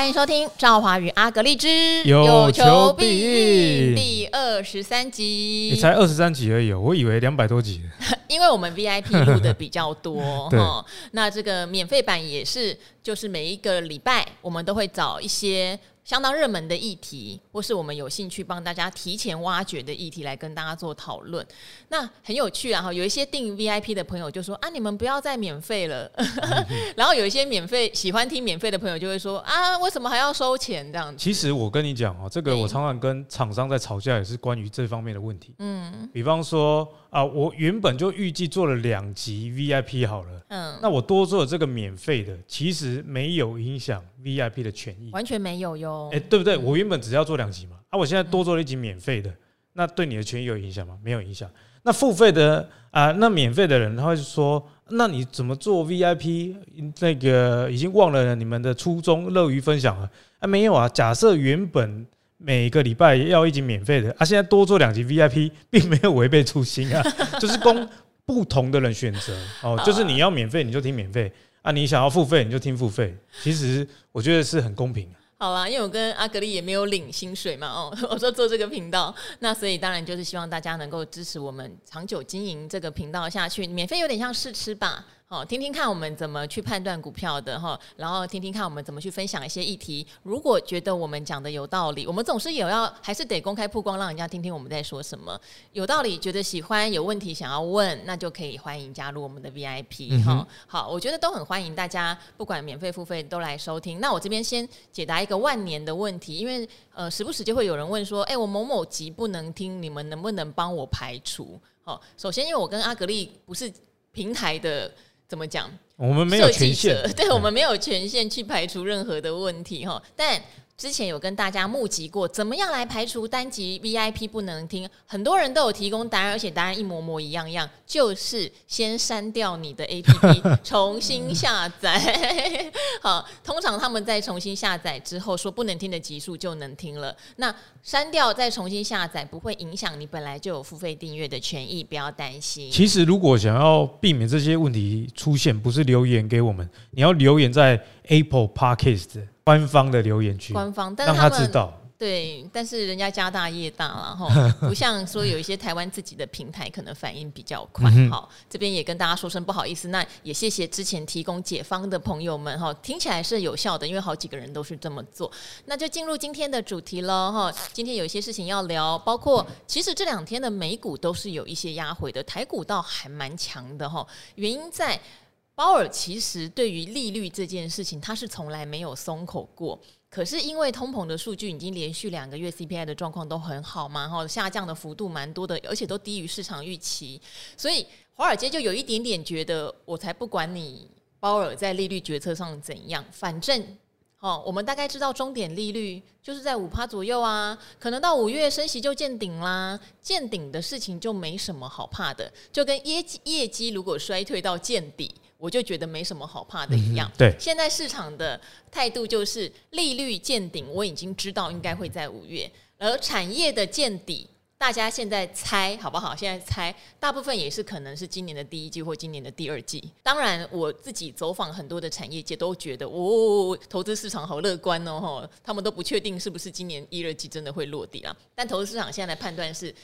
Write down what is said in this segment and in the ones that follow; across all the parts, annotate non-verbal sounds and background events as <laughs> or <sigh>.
欢迎收听《赵华与阿格丽之有求必应》第二十三集。你才二十三集而已，我以为两百多集。<laughs> 因为我们 VIP 录的比较多 <laughs> 对哈，那这个免费版也是，就是每一个礼拜我们都会找一些。相当热门的议题，或是我们有兴趣帮大家提前挖掘的议题，来跟大家做讨论。那很有趣啊！哈，有一些订 VIP 的朋友就说啊，你们不要再免费了。<laughs> 然后有一些免费喜欢听免费的朋友就会说啊，为什么还要收钱这样子？其实我跟你讲啊，这个我常常跟厂商在吵架，也是关于这方面的问题。嗯，比方说啊，我原本就预计做了两集 VIP 好了，嗯，那我多做了这个免费的，其实没有影响 VIP 的权益，完全没有哟。哎，对不对？我原本只要做两集嘛，啊，我现在多做了一集免费的，那对你的权益有影响吗？没有影响。那付费的啊，那免费的人他会说，那你怎么做 VIP？那个已经忘了你们的初衷，乐于分享了啊？没有啊。假设原本每个礼拜要一集免费的啊，现在多做两集 VIP，并没有违背初心啊，<laughs> 就是供不同的人选择哦。就是你要免费你就听免费啊，你想要付费你就听付费。其实我觉得是很公平的。好啦，因为我跟阿格力也没有领薪水嘛，哦，<laughs> 我说做这个频道，那所以当然就是希望大家能够支持我们长久经营这个频道下去，免费有点像试吃吧。好，听听看我们怎么去判断股票的哈，然后听听看我们怎么去分享一些议题。如果觉得我们讲的有道理，我们总是有要还是得公开曝光，让人家听听我们在说什么。有道理，觉得喜欢，有问题想要问，那就可以欢迎加入我们的 VIP 哈、嗯。好，我觉得都很欢迎大家，不管免费付费都来收听。那我这边先解答一个万年的问题，因为呃时不时就会有人问说，哎，我某某集不能听，你们能不能帮我排除？好，首先因为我跟阿格丽不是平台的。怎么讲？我们没有权限，对，我们没有权限去排除任何的问题哈，但。之前有跟大家募集过，怎么样来排除单集 VIP 不能听？很多人都有提供答案，而且答案一模模一样样，就是先删掉你的 APP，<laughs> 重新下载。<laughs> 好，通常他们在重新下载之后，说不能听的集数就能听了。那删掉再重新下载，不会影响你本来就有付费订阅的权益，不要担心。其实如果想要避免这些问题出现，不是留言给我们，你要留言在 Apple Podcast。官方的留言区，官方，但是他们让他知道，对，但是人家家大业大了哈，<laughs> 不像说有一些台湾自己的平台可能反应比较快。好，这边也跟大家说声不好意思，那也谢谢之前提供解方的朋友们哈，听起来是有效的，因为好几个人都是这么做。那就进入今天的主题了哈，今天有一些事情要聊，包括其实这两天的美股都是有一些压回的，台股倒还蛮强的哈，原因在。鲍尔其实对于利率这件事情，他是从来没有松口过。可是因为通膨的数据已经连续两个月 CPI 的状况都很好嘛，哈，下降的幅度蛮多的，而且都低于市场预期，所以华尔街就有一点点觉得，我才不管你鲍尔在利率决策上怎样，反正，哦，我们大概知道终点利率就是在五趴左右啊，可能到五月升息就见顶啦，见顶的事情就没什么好怕的，就跟业绩业绩如果衰退到见底。我就觉得没什么好怕的一样。嗯、对，现在市场的态度就是利率见顶，我已经知道应该会在五月，而产业的见底，大家现在猜好不好？现在猜，大部分也是可能是今年的第一季或今年的第二季。当然，我自己走访很多的产业界，都觉得哦，投资市场好乐观哦，他们都不确定是不是今年一、二季真的会落地啊。但投资市场现在的判断是，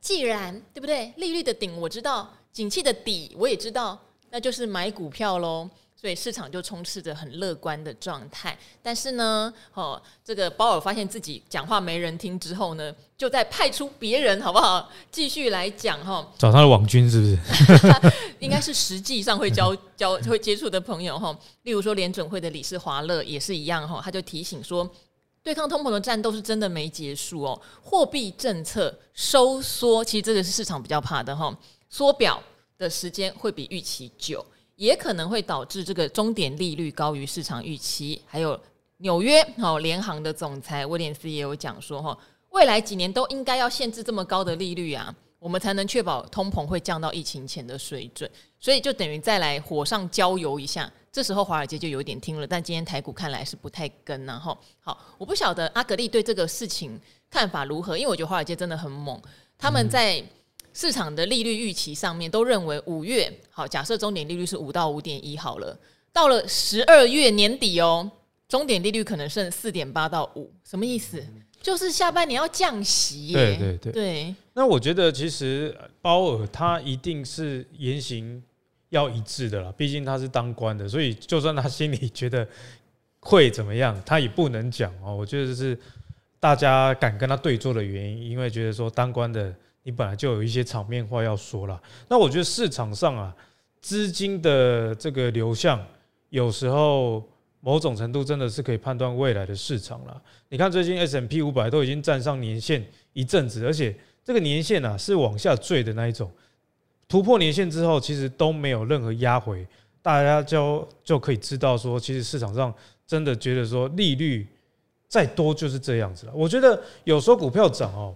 既然对不对？利率的顶我知道，景气的底我也知道。那就是买股票喽，所以市场就充斥着很乐观的状态。但是呢，哦，这个鲍尔发现自己讲话没人听之后呢，就在派出别人，好不好？继续来讲哈，找他的网军是不是？<laughs> 应该是实际上会交 <laughs> 交会接触的朋友哈。例如说联准会的理事华勒也是一样哈，他就提醒说，对抗通膨的战斗是真的没结束哦，货币政策收缩，其实这个是市场比较怕的哈，缩表。的时间会比预期久，也可能会导致这个终点利率高于市场预期。还有纽约好联行的总裁威廉斯也有讲说哈，未来几年都应该要限制这么高的利率啊，我们才能确保通膨会降到疫情前的水准。所以就等于再来火上浇油一下。这时候华尔街就有点听了，但今天台股看来是不太跟然后好，我不晓得阿格力对这个事情看法如何，因为我觉得华尔街真的很猛，他们在。市场的利率预期上面都认为五月好，假设终点利率是五到五点一好了，到了十二月年底哦，终点利率可能剩四点八到五，什么意思？就是下半年要降息耶。对对对。对。那我觉得其实鲍尔他一定是言行要一致的啦，毕竟他是当官的，所以就算他心里觉得会怎么样，他也不能讲哦。我觉得这是大家敢跟他对坐的原因，因为觉得说当官的你本来就有一些场面话要说了。那我觉得市场上啊，资金的这个流向有时候。某种程度真的是可以判断未来的市场了。你看最近 S M P 五百都已经站上年线一阵子，而且这个年线啊是往下坠的那一种，突破年线之后其实都没有任何压回，大家就就可以知道说，其实市场上真的觉得说利率再多就是这样子了。我觉得有时候股票涨哦，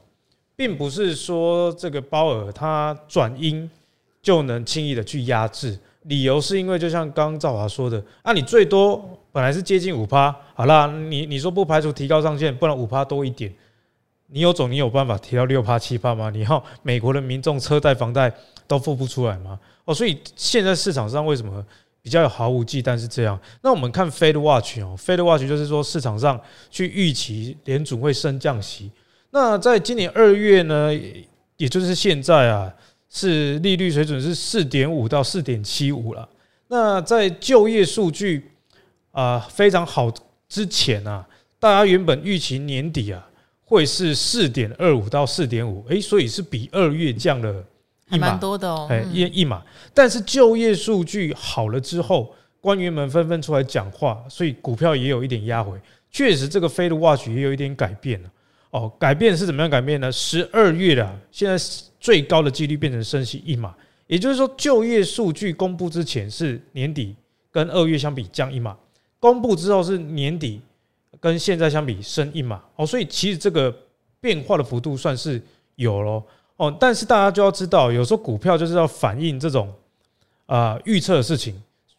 并不是说这个鲍尔他转鹰就能轻易的去压制。理由是因为，就像刚刚赵华说的，啊，你最多本来是接近五趴，好啦，你你说不排除提高上限，不然五趴多一点，你有种，你有办法提到六趴七趴吗？你要美国的民众车贷房贷都付不出来吗？哦，所以现在市场上为什么比较有毫无忌惮是这样？那我们看 Fed Watch 哦，Fed Watch 就是说市场上去预期联准会升降息，那在今年二月呢，也就是现在啊。是利率水准是四点五到四点七五了。那在就业数据啊非常好之前啊，大家原本预期年底啊会是四点二五到四点五，诶，所以是比二月降了一码，蛮多的哦，诶，一一码。但是就业数据好了之后，官员们纷纷出来讲话，所以股票也有一点压回。确实，这个 Fed Watch 也有一点改变了。哦，改变是怎么样改变呢？十二月的，现在最高的几率变成升息一码，也就是说，就业数据公布之前是年底跟二月相比降一码，公布之后是年底跟现在相比升一码。哦，所以其实这个变化的幅度算是有咯。哦，但是大家就要知道，有时候股票就是要反映这种啊预测的事情。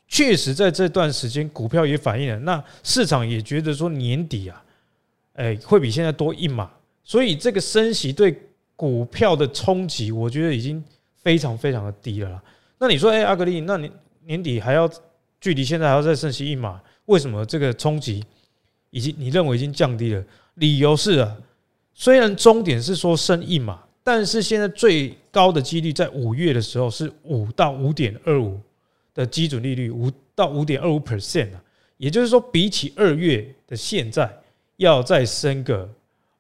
确实在这段时间，股票也反映了，那市场也觉得说年底啊。哎，会比现在多一码，所以这个升息对股票的冲击，我觉得已经非常非常的低了啦。那你说，哎，阿格力，那你年底还要距离现在还要再升息一码，为什么这个冲击已经你认为已经降低了？理由是啊，虽然终点是说升一码，但是现在最高的几率在五月的时候是五到五点二五的基准利率，五到五点二五 percent 啊，也就是说，比起二月的现在。要再升个，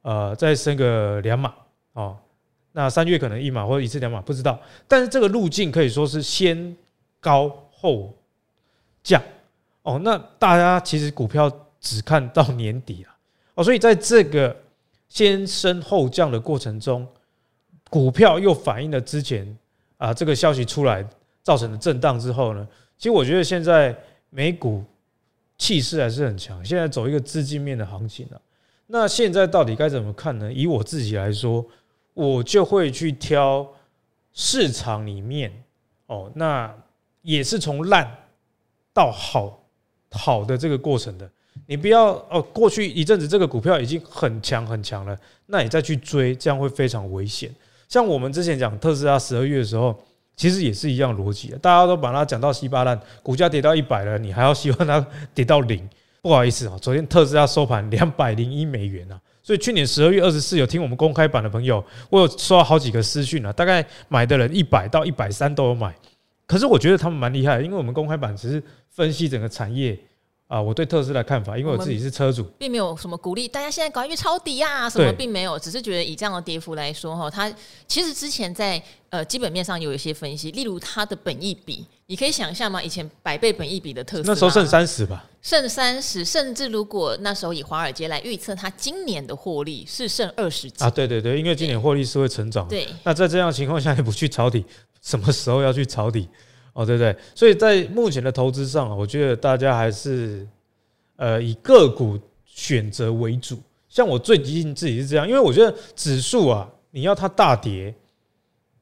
呃，再升个两码哦。那三月可能一码或者一次两码，不知道。但是这个路径可以说是先高后降哦。那大家其实股票只看到年底了哦，所以在这个先升后降的过程中，股票又反映了之前啊这个消息出来造成的震荡之后呢，其实我觉得现在美股。气势还是很强，现在走一个资金面的行情了。那现在到底该怎么看呢？以我自己来说，我就会去挑市场里面哦，那也是从烂到好好的这个过程的。你不要哦，过去一阵子这个股票已经很强很强了，那你再去追，这样会非常危险。像我们之前讲特斯拉十二月的时候。其实也是一样逻辑，大家都把它讲到稀巴烂，股价跌到一百了，你还要希望它跌到零？<laughs> 不好意思啊，昨天特斯拉收盘两百零一美元啊，所以去年十二月二十四有听我们公开版的朋友，我有收到好几个私讯啊，大概买的人一百到一百三都有买，可是我觉得他们蛮厉害，因为我们公开版只是分析整个产业。啊，我对特斯拉的看法，因为我自己是车主，并没有什么鼓励大家现在赶快去抄底呀，什么并没有，只是觉得以这样的跌幅来说，哈，它其实之前在呃基本面上有一些分析，例如它的本益比，你可以想象吗？以前百倍本益比的特斯拉，那时候剩三十吧，剩三十，甚至如果那时候以华尔街来预测，它今年的获利是剩二十几啊，对对对，因为今年获利是会成长，对，那在这样的情况下，你不去抄底，什么时候要去抄底？哦，对对，所以在目前的投资上，我觉得大家还是。呃，以个股选择为主，像我最近自己是这样，因为我觉得指数啊，你要它大跌，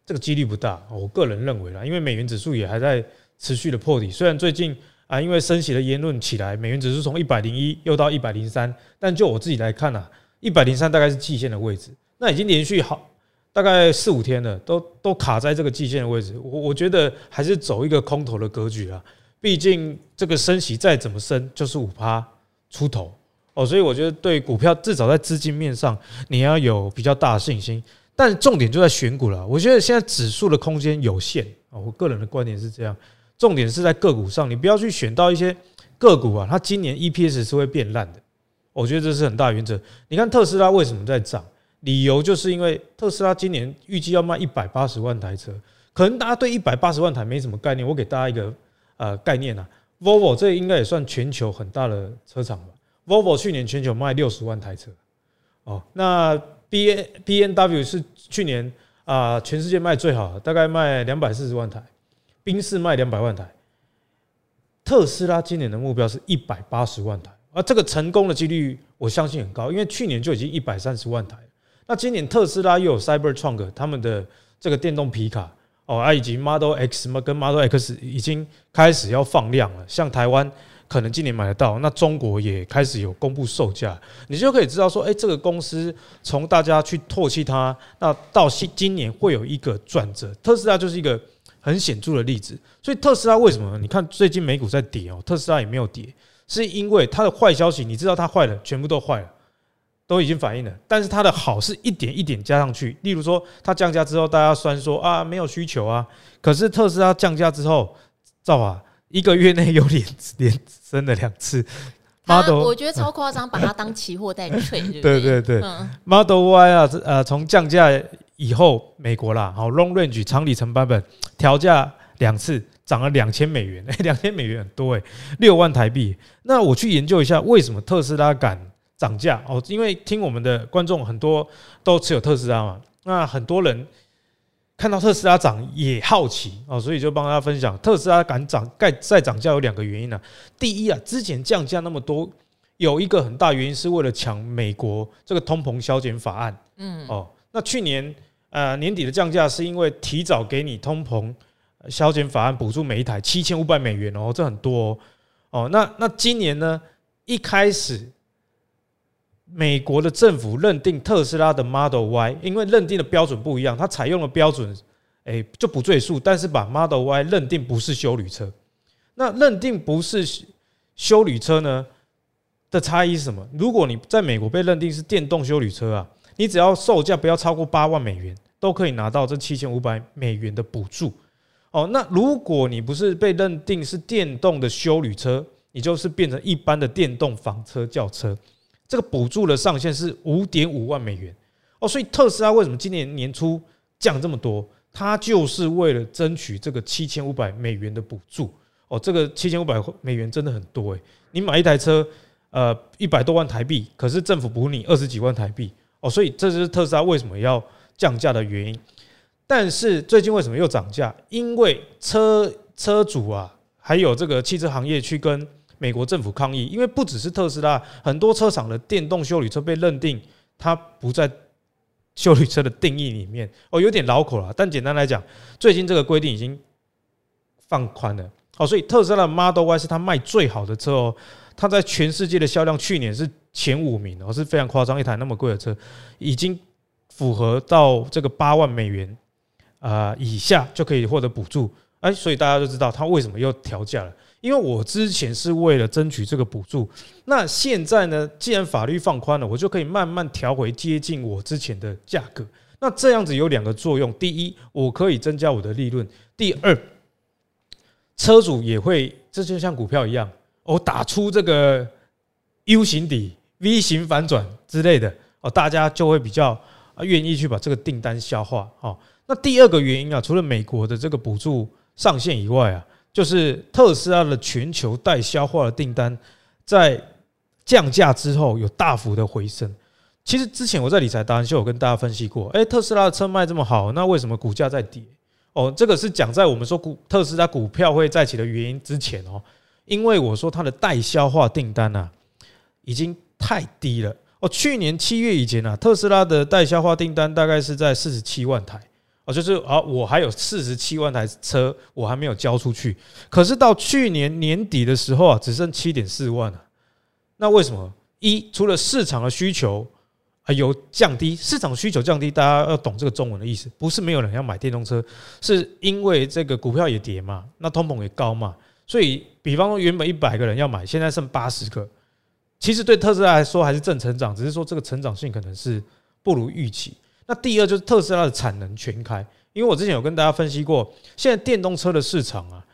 这个几率不大。我个人认为啦，因为美元指数也还在持续的破底，虽然最近啊，因为升息的言论起来，美元指数从一百零一又到一百零三，但就我自己来看啊，一百零三大概是季线的位置，那已经连续好大概四五天了，都都卡在这个季线的位置，我我觉得还是走一个空头的格局啊。毕竟这个升息再怎么升就是五趴，出头哦，所以我觉得对股票至少在资金面上你要有比较大的信心。但重点就在选股了，我觉得现在指数的空间有限啊，我个人的观点是这样，重点是在个股上，你不要去选到一些个股啊，它今年 EPS 是会变烂的，我觉得这是很大原则。你看特斯拉为什么在涨？理由就是因为特斯拉今年预计要卖一百八十万台车，可能大家对一百八十万台没什么概念，我给大家一个呃概念啊，Volvo 这应该也算全球很大的车厂吧，Volvo 去年全球卖六十万台车，哦，那。B N B N W 是去年啊，全世界卖最好的，大概卖两百四十万台，宾士卖两百万台，特斯拉今年的目标是一百八十万台，而这个成功的几率我相信很高，因为去年就已经一百三十万台，那今年特斯拉又有 Cybertruck 他们的这个电动皮卡哦，啊以及 Model X 跟 Model X 已经开始要放量了，像台湾。可能今年买得到，那中国也开始有公布售价，你就可以知道说，哎，这个公司从大家去唾弃它，那到今今年会有一个转折。特斯拉就是一个很显著的例子。所以特斯拉为什么？你看最近美股在跌哦，特斯拉也没有跌，是因为它的坏消息，你知道它坏了，全部都坏了，都已经反映了。但是它的好是一点一点加上去，例如说它降价之后，大家酸说啊没有需求啊，可是特斯拉降价之后，造啊。一个月内有连连升了两次，Model 我觉得超夸张，把它当期货在吹，<laughs> 对对对，Model Y 啊，呃，从降价以后，美国啦，好 Long Range 长里程版本调价两次，涨了两千美元，哎，两千美元很多哎，六万台币。那我去研究一下，为什么特斯拉敢涨价？哦，因为听我们的观众很多都持有特斯拉嘛，那很多人。看到特斯拉涨也好奇哦，所以就帮大家分享特斯拉敢涨、再再涨价有两个原因呢。第一啊，之前降价那么多，有一个很大原因是为了抢美国这个通膨削减法案。嗯哦，那去年呃年底的降价是因为提早给你通膨削减法案补助每一台七千五百美元哦，这很多哦。哦，那那今年呢一开始。美国的政府认定特斯拉的 Model Y，因为认定的标准不一样，它采用的标准，诶就不赘述。但是把 Model Y 认定不是休旅车，那认定不是休旅车呢的差异是什么？如果你在美国被认定是电动休旅车啊，你只要售价不要超过八万美元，都可以拿到这七千五百美元的补助。哦，那如果你不是被认定是电动的休旅车，你就是变成一般的电动房车轿车。这个补助的上限是五点五万美元哦，所以特斯拉为什么今年年初降这么多？它就是为了争取这个七千五百美元的补助哦。这个七千五百美元真的很多诶，你买一台车，呃，一百多万台币，可是政府补你二十几万台币哦，所以这就是特斯拉为什么要降价的原因。但是最近为什么又涨价？因为车车主啊，还有这个汽车行业去跟。美国政府抗议，因为不只是特斯拉，很多车厂的电动修理车被认定它不在修理车的定义里面。哦，有点绕口了，但简单来讲，最近这个规定已经放宽了。哦，所以特斯拉的 Model Y 是它卖最好的车哦，它在全世界的销量去年是前五名哦，是非常夸张，一台那么贵的车已经符合到这个八万美元啊以下就可以获得补助。哎，所以大家就知道它为什么又调价了。因为我之前是为了争取这个补助，那现在呢，既然法律放宽了，我就可以慢慢调回接近我之前的价格。那这样子有两个作用：第一，我可以增加我的利润；第二，车主也会，这就像股票一样，我打出这个 U 型底、V 型反转之类的哦，大家就会比较愿意去把这个订单消化。哦，那第二个原因啊，除了美国的这个补助上限以外啊。就是特斯拉的全球待消化的订单，在降价之后有大幅的回升。其实之前我在理财达人秀有跟大家分析过，诶，特斯拉的车卖这么好，那为什么股价在跌？哦，这个是讲在我们说股特斯拉股票会再起的原因之前哦，因为我说它的待消化订单啊，已经太低了。哦，去年七月以前啊，特斯拉的待消化订单大概是在四十七万台。哦，就是啊，我还有四十七万台车，我还没有交出去。可是到去年年底的时候啊，只剩七点四万了。那为什么？一，除了市场的需求啊有降低，市场需求降低，大家要懂这个中文的意思，不是没有人要买电动车，是因为这个股票也跌嘛，那通膨也高嘛，所以比方说原本一百个人要买，现在剩八十个，其实对特斯拉来说还是正成长，只是说这个成长性可能是不如预期。那第二就是特斯拉的产能全开，因为我之前有跟大家分析过，现在电动车的市场啊，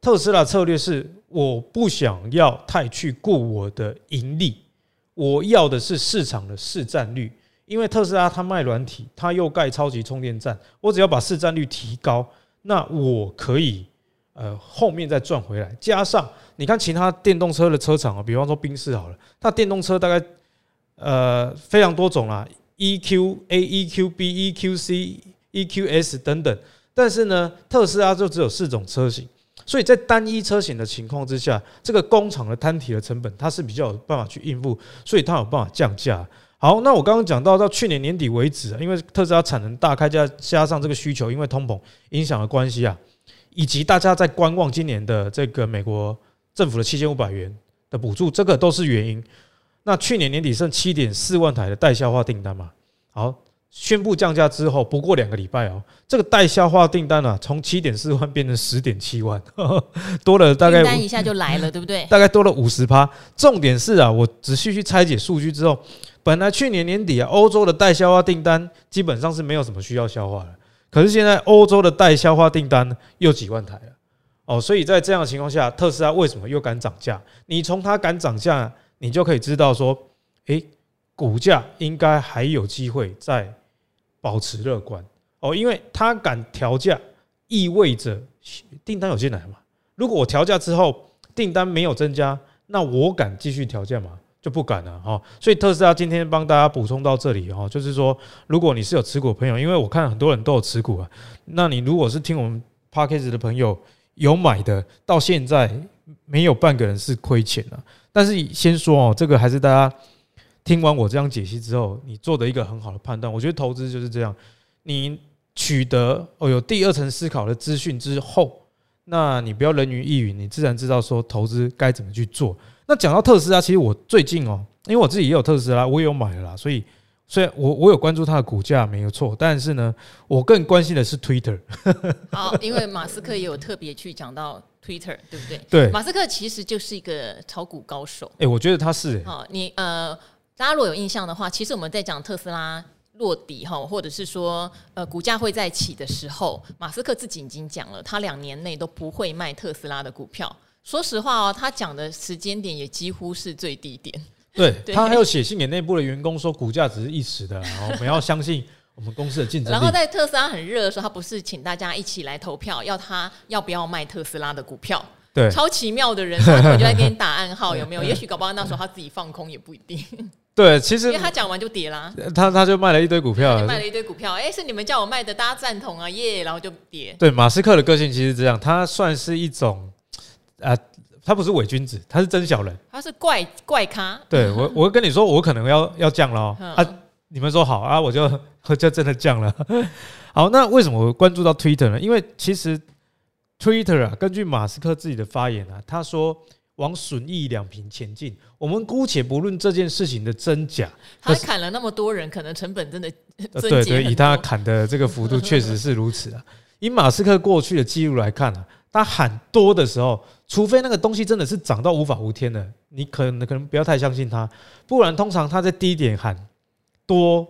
特斯拉策略是我不想要太去顾我的盈利，我要的是市场的市占率。因为特斯拉它卖软体，它又盖超级充电站，我只要把市占率提高，那我可以呃后面再赚回来。加上你看其他电动车的车厂啊，比方说宾士好了，它电动车大概呃非常多种啦 EQA EQB EQC EQS 等等，但是呢，特斯拉就只有四种车型，所以在单一车型的情况之下，这个工厂的摊体的成本它是比较有办法去应付，所以它有办法降价。好，那我刚刚讲到到去年年底为止，因为特斯拉产能大开加加上这个需求，因为通膨影响的关系啊，以及大家在观望今年的这个美国政府的七千五百元的补助，这个都是原因。那去年年底剩七点四万台的待消化订单嘛，好，宣布降价之后，不过两个礼拜哦，这个待消化订单啊，从七点四万变成十点七万，<laughs> 多了大概订单一下就来了，对不对？<laughs> 大概多了五十趴。重点是啊，我仔细去拆解数据之后。本来去年年底啊，欧洲的待消化订单基本上是没有什么需要消化的。可是现在欧洲的待消化订单又几万台了哦，所以在这样的情况下，特斯拉为什么又敢涨价？你从它敢涨价，你就可以知道说，诶，股价应该还有机会再保持乐观哦，因为它敢调价，意味着订单有进来嘛。如果我调价之后订单没有增加，那我敢继续调价吗？就不敢了哈，所以特斯拉今天帮大家补充到这里哈，就是说，如果你是有持股朋友，因为我看很多人都有持股啊，那你如果是听我们 Podcast 的朋友有买的，到现在没有半个人是亏钱了。但是先说哦，这个还是大家听完我这样解析之后，你做的一个很好的判断。我觉得投资就是这样，你取得哦有第二层思考的资讯之后，那你不要人云亦云，你自然知道说投资该怎么去做。那讲到特斯拉，其实我最近哦，因为我自己也有特斯拉，我也有买了啦，所以虽然我我有关注它的股价没有错，但是呢，我更关心的是 Twitter。好，<laughs> 因为马斯克也有特别去讲到 Twitter，对不对？对，马斯克其实就是一个炒股高手。哎，我觉得他是。好，你呃，大家如果有印象的话，其实我们在讲特斯拉落底哈，或者是说呃股价会再起的时候，马斯克自己已经讲了，他两年内都不会卖特斯拉的股票。说实话哦，他讲的时间点也几乎是最低点。对，他还有写信给内部的员工说，股价只是一时的，然 <laughs> 后我们要相信我们公司的竞争力。然后在特斯拉很热的时候，他不是请大家一起来投票，要他要不要卖特斯拉的股票？对，超奇妙的人，我就在给你打暗号，<laughs> 有没有？也许搞不好那时候他自己放空也不一定。<laughs> 对，其实因为他讲完就跌啦，他他就卖了一堆股票，卖了一堆股票。哎，是你们叫我卖的，大家赞同啊，耶！然后就跌。对，马斯克的个性其实这样，他算是一种啊。他不是伪君子，他是真小人。他是怪怪咖。对我，<laughs> 我跟你说，我可能要要降了哦。啊，你们说好啊，我就 <laughs> 我就真的降了。<laughs> 好，那为什么我关注到 Twitter 呢？因为其实 Twitter 啊，根据马斯克自己的发言啊，他说往损益两平前进。我们姑且不论这件事情的真假，他砍了那么多人，可能成本真的对对，以他砍的这个幅度，确实是如此啊。以马斯克过去的记录来看啊。他喊多的时候，除非那个东西真的是涨到无法无天的，你可能可能不要太相信他，不然通常他在低点喊多，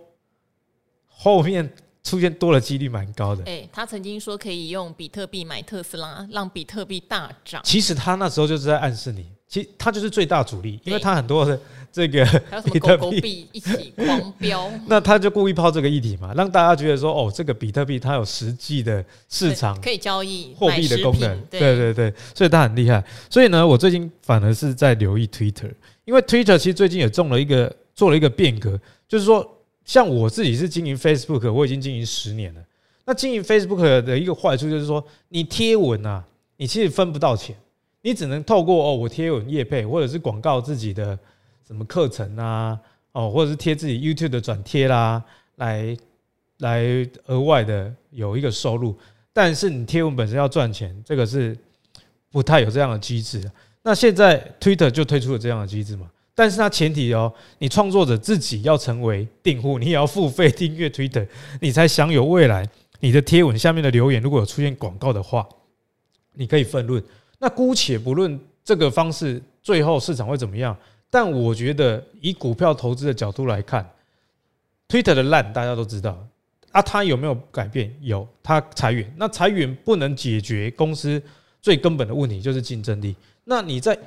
后面出现多的几率蛮高的。哎，他曾经说可以用比特币买特斯拉，让比特币大涨。其实他那时候就是在暗示你。其实他就是最大主力，因为他很多的这个 <laughs> 比特币一起狂飙，<laughs> 那他就故意抛这个议题嘛，让大家觉得说哦，这个比特币它有实际的市场可以交易货币的功能，对对对，所以它很厉害。所以呢，我最近反而是在留意 Twitter，因为 Twitter 其实最近也中了一个做了一个变革，就是说，像我自己是经营 Facebook，我已经经营十年了。那经营 Facebook 的一个坏处就是说，你贴文啊，你其实分不到钱。你只能透过哦，我贴文业配，或者是广告自己的什么课程啊，哦，或者是贴自己 YouTube 的转贴啦，来来额外的有一个收入。但是你贴文本身要赚钱，这个是不太有这样的机制。那现在 Twitter 就推出了这样的机制嘛？但是它前提哦，你创作者自己要成为订户，你也要付费订阅 Twitter，你才享有未来你的贴文下面的留言如果有出现广告的话，你可以分论。那姑且不论这个方式最后市场会怎么样，但我觉得以股票投资的角度来看，Twitter 的烂大家都知道啊，它有没有改变？有，它裁员。那裁员不能解决公司最根本的问题，就是竞争力。那你在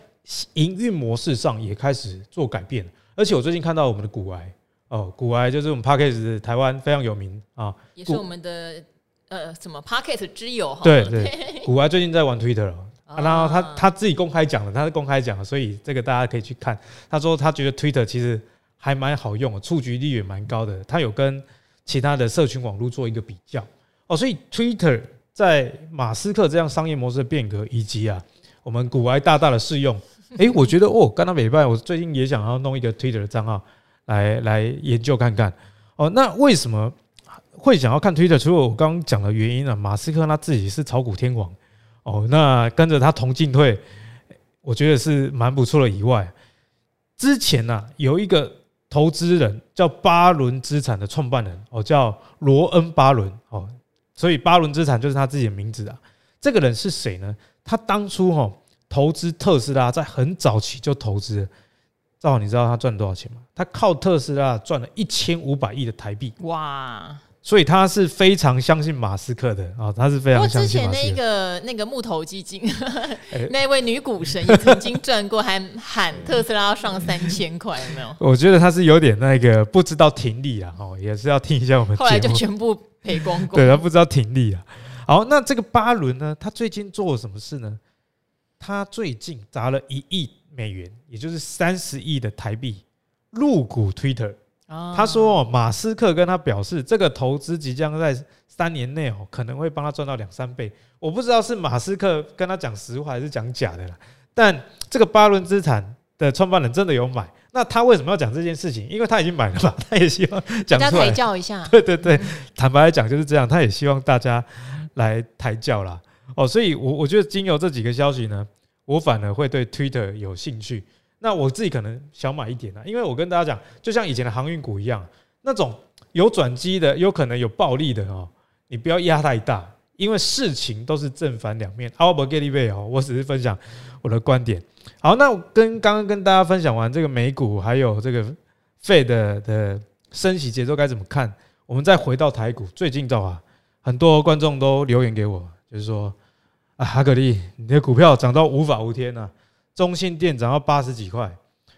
营运模式上也开始做改变。而且我最近看到我们的股癌哦，股癌就是我们 Podcast 台湾非常有名啊，也是我们的呃什么 Podcast 之友哈。对对，<laughs> 股癌最近在玩 Twitter 了。啊、然后他他自己公开讲的，他是公开讲的，所以这个大家可以去看。他说他觉得 Twitter 其实还蛮好用的，触及率也蛮高的。他有跟其他的社群网络做一个比较哦，所以 Twitter 在马斯克这样商业模式的变革，以及啊我们古埃大大的试用，诶，<laughs> 我觉得哦，刚刚美拜，我最近也想要弄一个 Twitter 的账号来来研究看看哦。那为什么会想要看 Twitter？除了我刚刚讲的原因呢、啊？马斯克他自己是炒股天王。哦，那跟着他同进退，我觉得是蛮不错的。以外，之前呢、啊、有一个投资人叫巴伦资产的创办人哦，叫罗恩巴伦哦，所以巴伦资产就是他自己的名字啊。这个人是谁呢？他当初哈投资特斯拉，在很早期就投资。正好你知道他赚多少钱吗？他靠特斯拉赚了一千五百亿的台币。哇！所以他是非常相信马斯克的啊，他是非常相信马斯克。之前那个那个木头基金，<laughs> 那位女股神也曾经赚过，还喊特斯拉要上三千块，有没有？<laughs> 我觉得他是有点那个不知道停利啊，哦，也是要听一下我们。后来就全部赔光光。对，他不知道停利啊。好，那这个巴伦呢？他最近做了什么事呢？他最近砸了一亿美元，也就是三十亿的台币入股 Twitter。他说：“哦马斯克跟他表示，这个投资即将在三年内哦，可能会帮他赚到两三倍。我不知道是马斯克跟他讲实话还是讲假的啦。但这个巴伦资产的创办人真的有买，那他为什么要讲这件事情？因为他已经买了嘛，他也希望讲出来抬轿一下。对对对，坦白来讲就是这样，他也希望大家来抬轿啦。哦，所以我我觉得经由这几个消息呢，我反而会对 Twitter 有兴趣。”那我自己可能小买一点啊，因为我跟大家讲，就像以前的航运股一样，那种有转机的，有可能有暴利的哦，你不要压太大，因为事情都是正反两面。好，我不给你背哦，我只是分享我的观点。好，那跟刚刚跟大家分享完这个美股，还有这个 Fed 的升息节奏该怎么看，我们再回到台股。最近的话，很多观众都留言给我，就是说啊，哈格力，你的股票涨到无法无天呐。中信店涨到八十几块，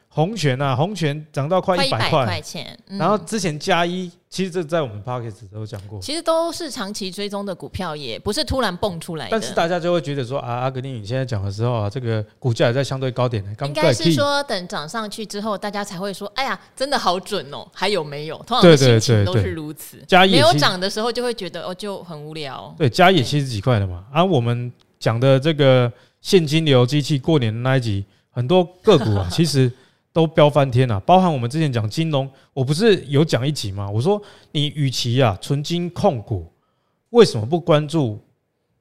红泉啊，红泉涨到快一百块钱。然后之前加一，其实这在我们 p o c k e t 都讲过，其实都是长期追踪的股票，也不是突然蹦出来的。但是大家就会觉得说啊，阿格力你现在讲的时候啊，这个股价也在相对高点。应该是说等涨上去之后，大家才会说，哎呀，真的好准哦，还有没有？通常的心情都是如此。加一没有涨的时候，就会觉得哦，就很无聊。对，加一七十几块了嘛。而、啊、我们讲的这个。现金流机器过年的那一集，很多个股啊，<laughs> 其实都飙翻天了。包含我们之前讲金融，我不是有讲一集吗？我说你与其啊纯金控股，为什么不关注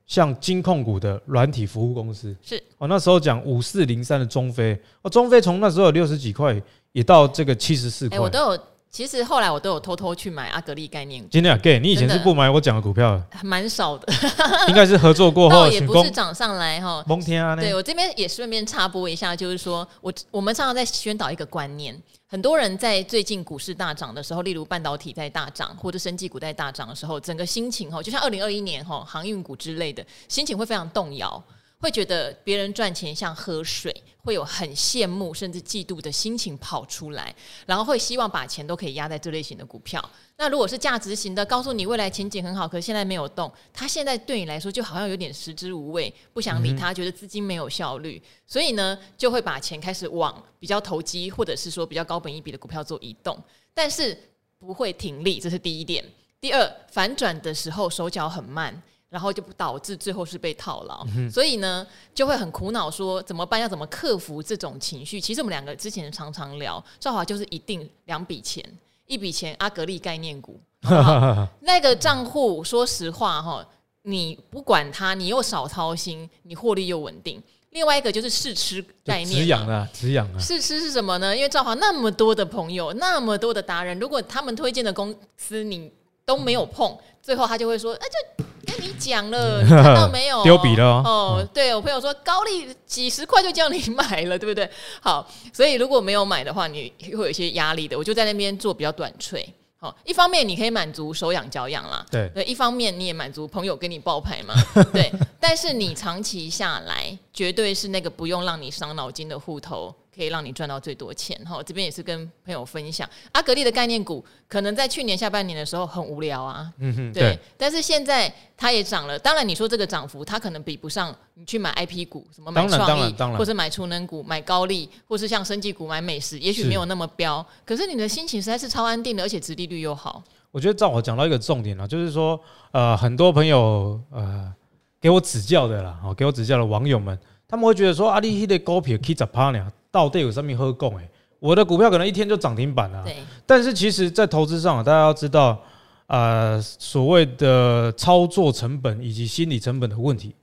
像金控股的软体服务公司？是我那时候讲五四零三的中菲，哦，中菲从那时候六十几块，也到这个七十四块，我都有。其实后来我都有偷偷去买阿格力概念股。今天啊，gay，你以前是不买我讲的股票？蛮少的，<laughs> <laughs> 应该是合作过后，也不是涨上来哈。蒙天啊，对我这边也顺便插播一下，就是说我我们常常在宣导一个观念，很多人在最近股市大涨的时候，例如半导体在大涨或者生技股在大涨的时候，整个心情哈，就像二零二一年哈航运股之类的，心情会非常动摇。会觉得别人赚钱像喝水，会有很羡慕甚至嫉妒的心情跑出来，然后会希望把钱都可以压在这类型的股票。那如果是价值型的，告诉你未来前景很好，可是现在没有动，它现在对你来说就好像有点食之无味，不想理它，觉得资金没有效率，所以呢就会把钱开始往比较投机或者是说比较高本一笔的股票做移动，但是不会停利，这是第一点。第二，反转的时候手脚很慢。然后就导致最后是被套牢，嗯、所以呢就会很苦恼，说怎么办？要怎么克服这种情绪？其实我们两个之前常常聊，兆华就是一定两笔钱，一笔钱阿格力概念股，好好 <laughs> 那个账户，说实话哈，你不管它，你又少操心，你获利又稳定。另外一个就是试吃概念，止痒啊，止痒啊。试吃是什么呢？因为赵华那么多的朋友，那么多的达人，如果他们推荐的公司你都没有碰，最后他就会说，哎、啊，就。你讲了，你 <laughs> 看到没有？丢笔了哦。哦，对我朋友说高利几十块就叫你买了，对不对？好，所以如果没有买的话，你会有一些压力的。我就在那边做比较短脆。好，一方面你可以满足手痒脚痒啦，对对，一方面你也满足朋友跟你爆牌嘛，对。<laughs> 但是你长期下来，绝对是那个不用让你伤脑筋的户头。可以让你赚到最多钱哈，这边也是跟朋友分享。阿格力的概念股可能在去年下半年的时候很无聊啊，嗯哼，对。但是现在它也涨了，当然你说这个涨幅，它可能比不上你去买 IP 股，什么买创意，或是买储能股、买高利，或是像生技股买美食，也许没有那么飙。可是你的心情实在是超安定的，而且殖利率又好。我觉得照我讲到一个重点了，就是说，呃，很多朋友呃给我指教的啦，哦，给我指教的网友们，他们会觉得说，阿力的股票可以十趴呢。到底有上面喝供？哎，我的股票可能一天就涨停板了、啊。对。但是其实，在投资上，大家要知道，呃，所谓的操作成本以及心理成本的问题。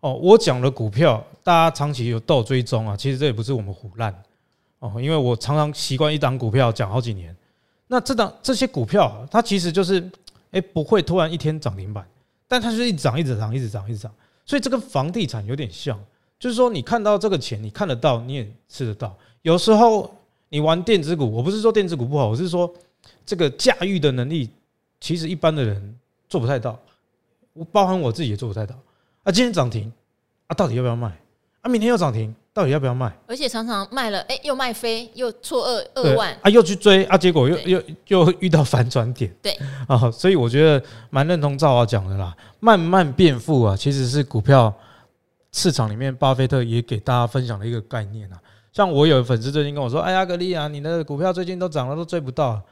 哦，我讲的股票，大家长期有都有追踪啊。其实这也不是我们胡乱哦，因为我常常习惯一档股票讲好几年。那这档这些股票，它其实就是，哎、欸，不会突然一天涨停板，但它就是一直涨，一直涨，一直涨，一直涨。所以这跟房地产有点像。就是说，你看到这个钱，你看得到，你也吃得到。有时候你玩电子股，我不是说电子股不好，我是说这个驾驭的能力，其实一般的人做不太到。我包含我自己也做不太到。啊，今天涨停啊，到底要不要卖？啊，明天又涨停，到底要不要卖？而且常常卖了，哎，又卖飞，又错二二万啊，又去追啊，结果又又又遇到反转点。对啊，所以我觉得蛮认同赵华讲的啦，慢慢变富啊，其实是股票。市场里面，巴菲特也给大家分享了一个概念啊，像我有粉丝最近跟我说：“哎呀，格力啊，你的股票最近都涨了，都追不到啊。”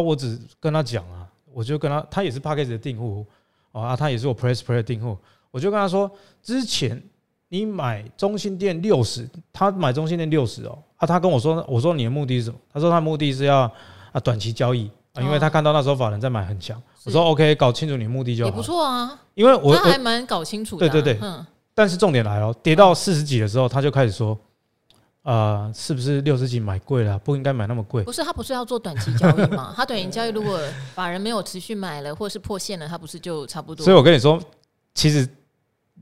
我只跟他讲啊，我就跟他，他也是 p a c k a g e 的订户啊，他也是我 Press Play 的订户，我就跟他说：之前你买中兴电六十，他买中兴电六十哦，啊，他跟我说，我说你的目的是什么？他说他的目的是要啊短期交易啊，因为他看到那时候法人在买很强。我说 OK，搞清楚你的目的就好。也不错啊，因为我他还蛮搞清楚的。对对对，嗯。但是重点来了，跌到四十几的时候，他就开始说：“呃，是不是六十几买贵了？不应该买那么贵。”不是，他不是要做短期交易吗？<laughs> 他短期交易如果法人没有持续买了，或者是破线了，他不是就差不多？所以我跟你说，其实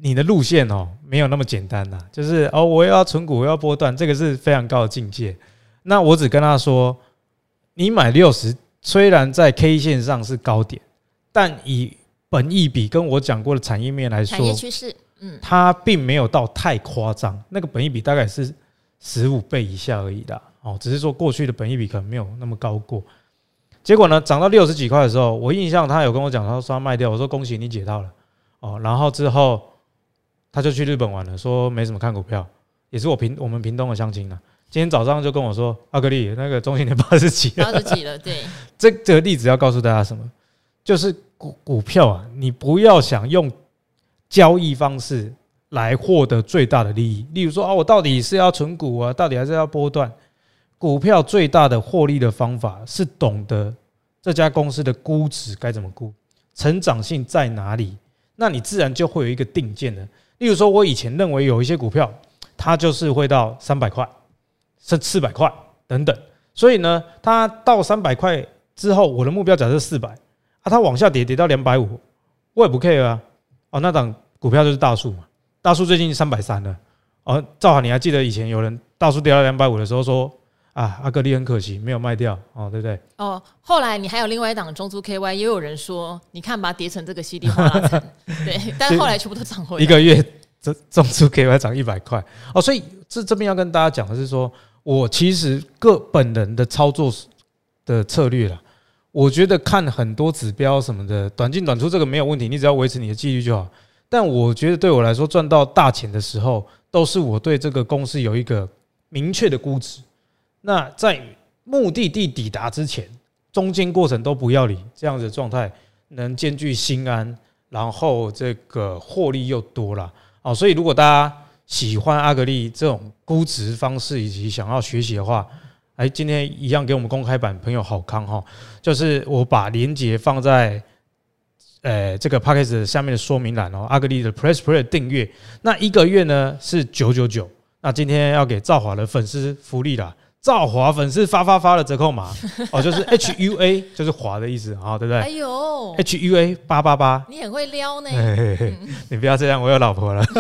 你的路线哦，没有那么简单呐。就是哦，我要存股，我要波段，这个是非常高的境界。那我只跟他说，你买六十，虽然在 K 线上是高点，但以本益比跟我讲过的产业面来说，产业趋势。嗯，它并没有到太夸张，那个本益比大概是十五倍以下而已的哦，只是说过去的本益比可能没有那么高过。结果呢，涨到六十几块的时候，我印象他有跟我讲，他说他卖掉，我说恭喜你解套了哦。然后之后他就去日本玩了，说没什么看股票，也是我平我们屏东的乡亲了。今天早上就跟我说，阿格力那个中兴电八十几，八十几了，对。<laughs> 这这个例子要告诉大家什么？就是股股票啊，你不要想用。交易方式来获得最大的利益，例如说啊，我到底是要存股啊，到底还是要波段？股票最大的获利的方法是懂得这家公司的估值该怎么估，成长性在哪里，那你自然就会有一个定见了。例如说，我以前认为有一些股票，它就是会到三百块，甚至四百块等等，所以呢，它到三百块之后，我的目标假设四百啊，它往下跌跌到两百五，我也不 care 啊。哦，那档股票就是大树嘛，大树最近三百三了。哦，正好你还记得以前有人大树跌到两百五的时候说啊，阿格力很可惜没有卖掉哦，对不对？哦，后来你还有另外一档中租 KY，也有人说你看把它跌成这个稀里哗啦，<laughs> 对，但后来全部都涨回来。一个月这中租 KY 涨一百块哦，所以这这边要跟大家讲的是说，我其实个本人的操作的策略啦。我觉得看很多指标什么的，短进短出这个没有问题，你只要维持你的纪律就好。但我觉得对我来说，赚到大钱的时候，都是我对这个公司有一个明确的估值。那在目的地抵达之前，中间过程都不要理，这样子的状态能兼具心安，然后这个获利又多了啊。所以如果大家喜欢阿格力这种估值方式，以及想要学习的话，哎，今天一样给我们公开版朋友好康哈，就是我把链接放在，呃，这个 Podcast 下面的说明栏哦。阿格力的 Press Play 订阅，那一个月呢是九九九。那今天要给赵华的粉丝福利啦，赵华粉丝发发发的折扣码 <laughs> 哦，就是 H U A，就是华的意思啊，对不对？哎呦，H U A 八八八，你很会撩呢。你不要这样，我有老婆了。<laughs>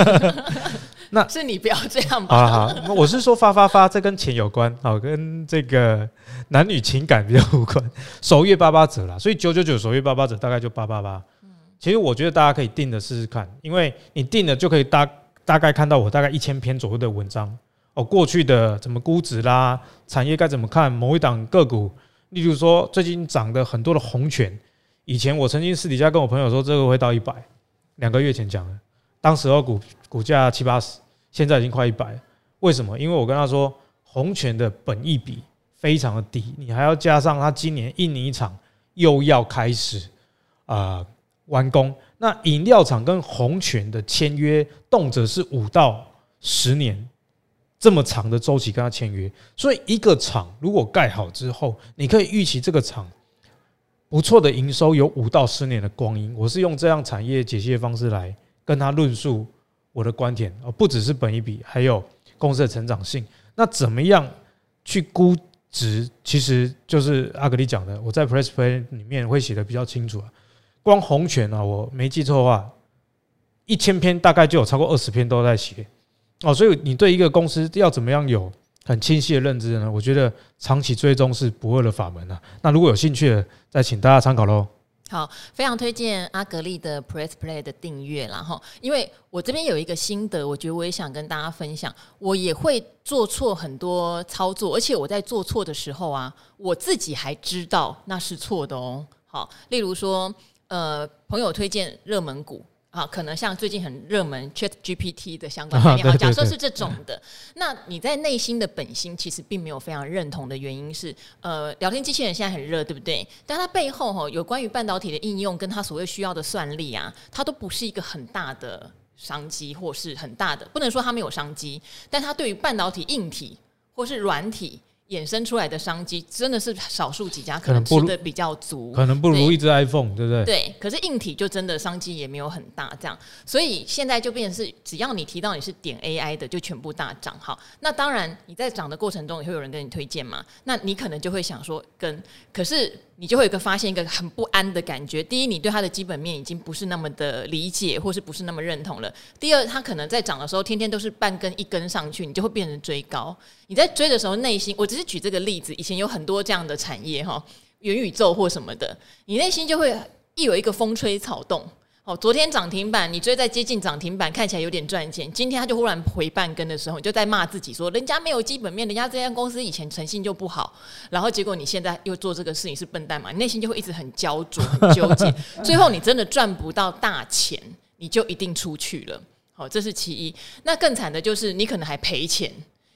那是你不要这样吧。啊，我是说发发发，这跟钱有关，好，跟这个男女情感比较无关。首月八八折啦，所以九九九首月八八折，大概就八八八。其实我觉得大家可以定的试试看，因为你定了就可以大大概看到我大概一千篇左右的文章哦，过去的怎么估值啦，产业该怎么看某一档个股，例如说最近涨的很多的红权，以前我曾经私底下跟我朋友说这个会到一百，两个月前讲的，当时候股股价七八十，现在已经快一百，为什么？因为我跟他说红权的本益比非常的低，你还要加上他今年印尼厂又要开始啊。完工，那饮料厂跟红泉的签约，动辄是五到十年这么长的周期跟他签约，所以一个厂如果盖好之后，你可以预期这个厂不错的营收有五到十年的光阴。我是用这样产业解析的方式来跟他论述我的观点，而不只是本一比，还有公司的成长性。那怎么样去估值？其实就是阿格里讲的，我在 Press Play 里面会写的比较清楚啊。光红权啊，我没记错的话，一千篇大概就有超过二十篇都在写哦，所以你对一个公司要怎么样有很清晰的认知呢？我觉得长期追踪是不二的法门啊。那如果有兴趣的，再请大家参考喽。好，非常推荐阿格力的 Press Play 的订阅，然后因为我这边有一个心得，我觉得我也想跟大家分享。我也会做错很多操作，而且我在做错的时候啊，我自己还知道那是错的哦。好，例如说。呃，朋友推荐热门股啊，可能像最近很热门 Chat GPT 的相关概念，好，假设是这种的，那你在内心的本心其实并没有非常认同的原因是，呃，聊天机器人现在很热，对不对？但它背后哈有关于半导体的应用，跟它所谓需要的算力啊，它都不是一个很大的商机，或是很大的，不能说它没有商机，但它对于半导体硬体或是软体。衍生出来的商机真的是少数几家可能吃的比较足，可能不如一只 iPhone，对不对？对，可是硬体就真的商机也没有很大，这样，所以现在就变成是，只要你提到你是点 AI 的，就全部大涨。好，那当然你在涨的过程中也会有人跟你推荐嘛，那你可能就会想说跟，可是。你就会有一个发现一个很不安的感觉。第一，你对它的基本面已经不是那么的理解，或是不是那么认同了。第二，它可能在涨的时候，天天都是半根一根上去，你就会变成追高。你在追的时候，内心，我只是举这个例子，以前有很多这样的产业哈，元宇宙或什么的，你内心就会一有一个风吹草动。哦，昨天涨停板，你追在接近涨停板，看起来有点赚钱。今天它就忽然回半根的时候，你就在骂自己说，人家没有基本面，人家这家公司以前诚信就不好，然后结果你现在又做这个事，情是笨蛋嘛？你内心就会一直很焦灼、很纠结，<laughs> 最后你真的赚不到大钱，你就一定出去了。好，这是其一。那更惨的就是你可能还赔钱，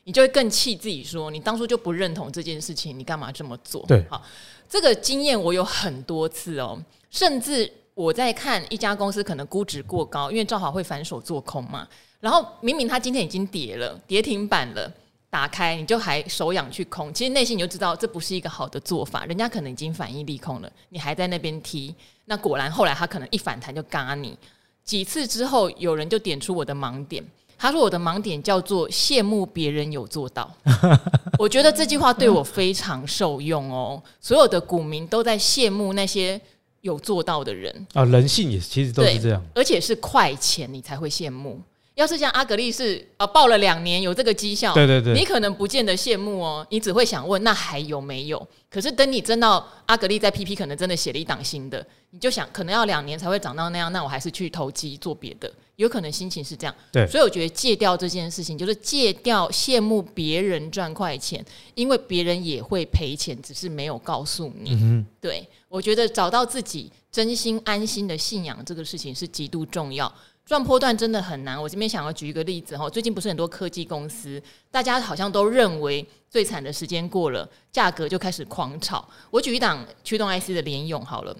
你就会更气自己说，你当初就不认同这件事情，你干嘛这么做？对，好，这个经验我有很多次哦，甚至。我在看一家公司可能估值过高，因为正好会反手做空嘛。然后明明它今天已经跌了，跌停板了，打开你就还手痒去空，其实内心你就知道这不是一个好的做法。人家可能已经反应利空了，你还在那边踢，那果然后来他可能一反弹就嘎你。几次之后，有人就点出我的盲点，他说我的盲点叫做羡慕别人有做到。<laughs> 我觉得这句话对我非常受用哦。所有的股民都在羡慕那些。有做到的人啊，人性也其实都是这样，而且是快钱，你才会羡慕。要是像阿格力是啊，报了两年有这个绩效，对对对，你可能不见得羡慕哦，你只会想问那还有没有？可是等你真到阿格力在 PP 可能真的写了一档新的，你就想可能要两年才会涨到那样，那我还是去投机做别的，有可能心情是这样。对，所以我觉得戒掉这件事情，就是戒掉羡慕别人赚快钱，因为别人也会赔钱，只是没有告诉你。嗯、对，我觉得找到自己真心安心的信仰这个事情是极度重要。赚波段真的很难。我这边想要举一个例子哈，最近不是很多科技公司，大家好像都认为最惨的时间过了，价格就开始狂炒。我举一档驱动 IC 的联咏好了，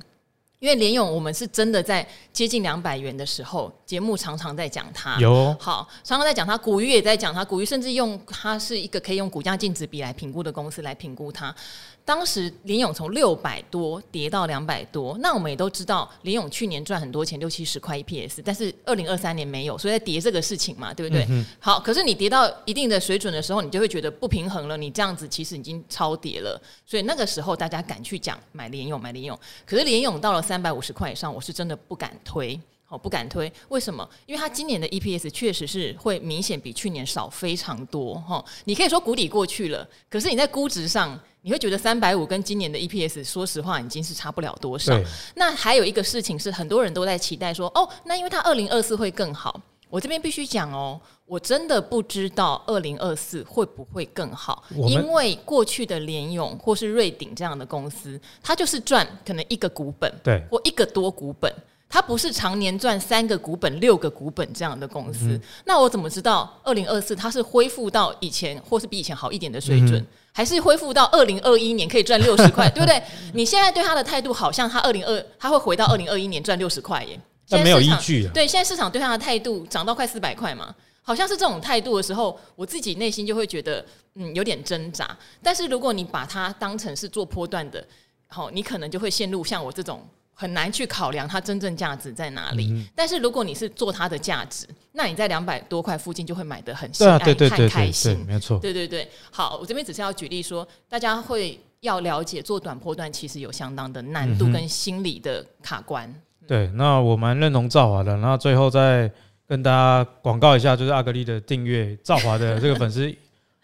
因为联咏，我们是真的在接近两百元的时候，节目常常在讲它。有好，常常在讲它，古鱼也在讲它，古鱼甚至用它是一个可以用股价净值比来评估的公司来评估它。当时联勇从六百多跌到两百多，那我们也都知道联勇去年赚很多钱，六七十块 EPS，但是二零二三年没有，所以在跌这个事情嘛，对不对？嗯、好，可是你跌到一定的水准的时候，你就会觉得不平衡了，你这样子其实已经超跌了，所以那个时候大家敢去讲买联勇，买联勇，可是联勇到了三百五十块以上，我是真的不敢推。我不敢推，为什么？因为它今年的 EPS 确实是会明显比去年少非常多哈。你可以说谷底过去了，可是你在估值上，你会觉得三百五跟今年的 EPS，说实话已经是差不了多少。那还有一个事情是，很多人都在期待说，哦，那因为它二零二四会更好。我这边必须讲哦，我真的不知道二零二四会不会更好，因为过去的联勇或是瑞鼎这样的公司，它就是赚可能一个股本，对，或一个多股本。它不是常年赚三个股本、六个股本这样的公司，嗯、那我怎么知道二零二四它是恢复到以前，或是比以前好一点的水准，嗯、还是恢复到二零二一年可以赚六十块，<laughs> 对不对？你现在对它的态度好像它二零二，它会回到二零二一年赚六十块耶？但没有依据啊。对，现在市场对它的态度涨到快四百块嘛，好像是这种态度的时候，我自己内心就会觉得嗯有点挣扎。但是如果你把它当成是做波段的，好，你可能就会陷入像我这种。很难去考量它真正价值在哪里，嗯、但是如果你是做它的价值，那你在两百多块附近就会买得很心安、很开心。没错，对对对。好，我这边只是要举例说，大家会要了解做短波段其实有相当的难度跟心理的卡关。对，那我蛮认同赵华的。那最后再跟大家广告一下，就是阿格丽的订阅，赵华的这个粉丝。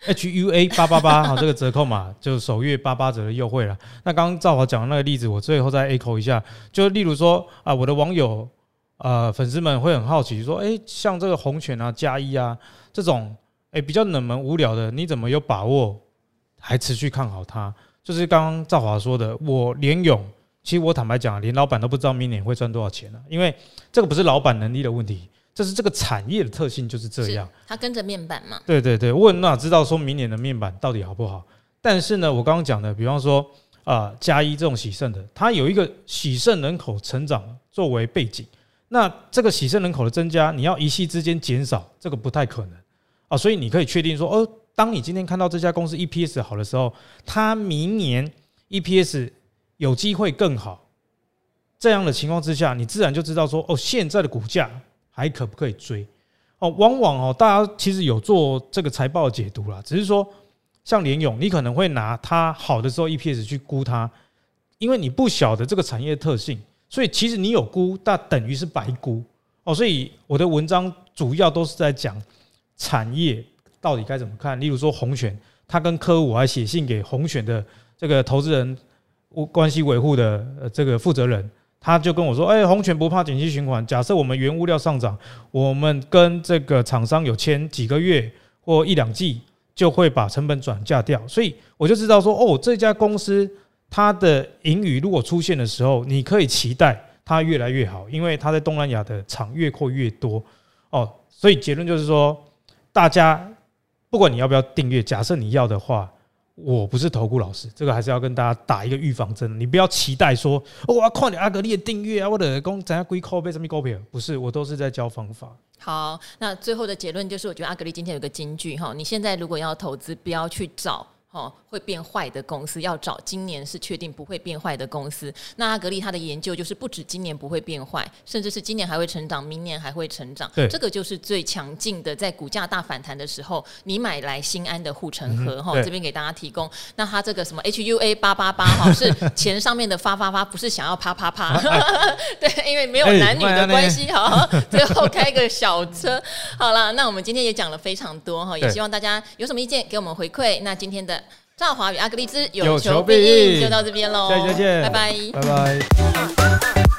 H U A 八八八，<laughs> 好，这个折扣码就首月八八折的优惠了。那刚刚赵华讲的那个例子，我最后再 echo 一下，就例如说啊，我的网友呃粉丝们会很好奇说，哎、像这个红犬啊、加一啊这种，哎、比较冷门无聊的，你怎么有把握还持续看好它？就是刚刚赵华说的，我联咏，其实我坦白讲，连老板都不知道明年会赚多少钱了，因为这个不是老板能力的问题。这是这个产业的特性就是这样，它跟着面板嘛。对对对，我哪知道说明年的面板到底好不好？但是呢，我刚刚讲的，比方说啊，加一这种喜盛的，它有一个喜盛人口成长作为背景，那这个喜盛人口的增加，你要一夕之间减少，这个不太可能啊。所以你可以确定说，哦，当你今天看到这家公司 EPS 好的时候，它明年 EPS 有机会更好，这样的情况之下，你自然就知道说，哦，现在的股价。还可不可以追？哦，往往哦，大家其实有做这个财报解读啦，只是说像联咏，你可能会拿它好的时候 EPS 去估它，因为你不晓得这个产业特性，所以其实你有估，但等于是白估哦。所以我的文章主要都是在讲产业到底该怎么看。例如说红选，他跟科五还写信给红选的这个投资人关系维护的这个负责人。他就跟我说：“哎，红犬不怕景气循环。假设我们原物料上涨，我们跟这个厂商有签几个月或一两季，就会把成本转嫁掉。所以我就知道说，哦，这家公司它的盈余如果出现的时候，你可以期待它越来越好，因为它在东南亚的厂越扩越多。哦，所以结论就是说，大家不管你要不要订阅，假设你要的话。”我不是投顾老师，这个还是要跟大家打一个预防针。你不要期待说，哦、我要看你阿格力的订阅啊，或者公怎样归扣被什么股票？不是，我都是在教方法。好，那最后的结论就是，我觉得阿格力今天有个金句哈，你现在如果要投资，不要去找。哦，会变坏的公司要找今年是确定不会变坏的公司。那阿格力他的研究就是不止今年不会变坏，甚至是今年还会成长，明年还会成长。对，这个就是最强劲的，在股价大反弹的时候，你买来心安的护城河。哈、嗯，这边给大家提供。那他这个什么 HUA 八八八哈，是钱上面的发发发，不是想要啪啪啪。<laughs> 对，因为没有男女的关系。好，最后开个小车。好了，那我们今天也讲了非常多哈，也希望大家有什么意见给我们回馈。那今天的。兆华与阿格丽兹有求必应，就到这边喽，下期再见，拜拜，拜拜。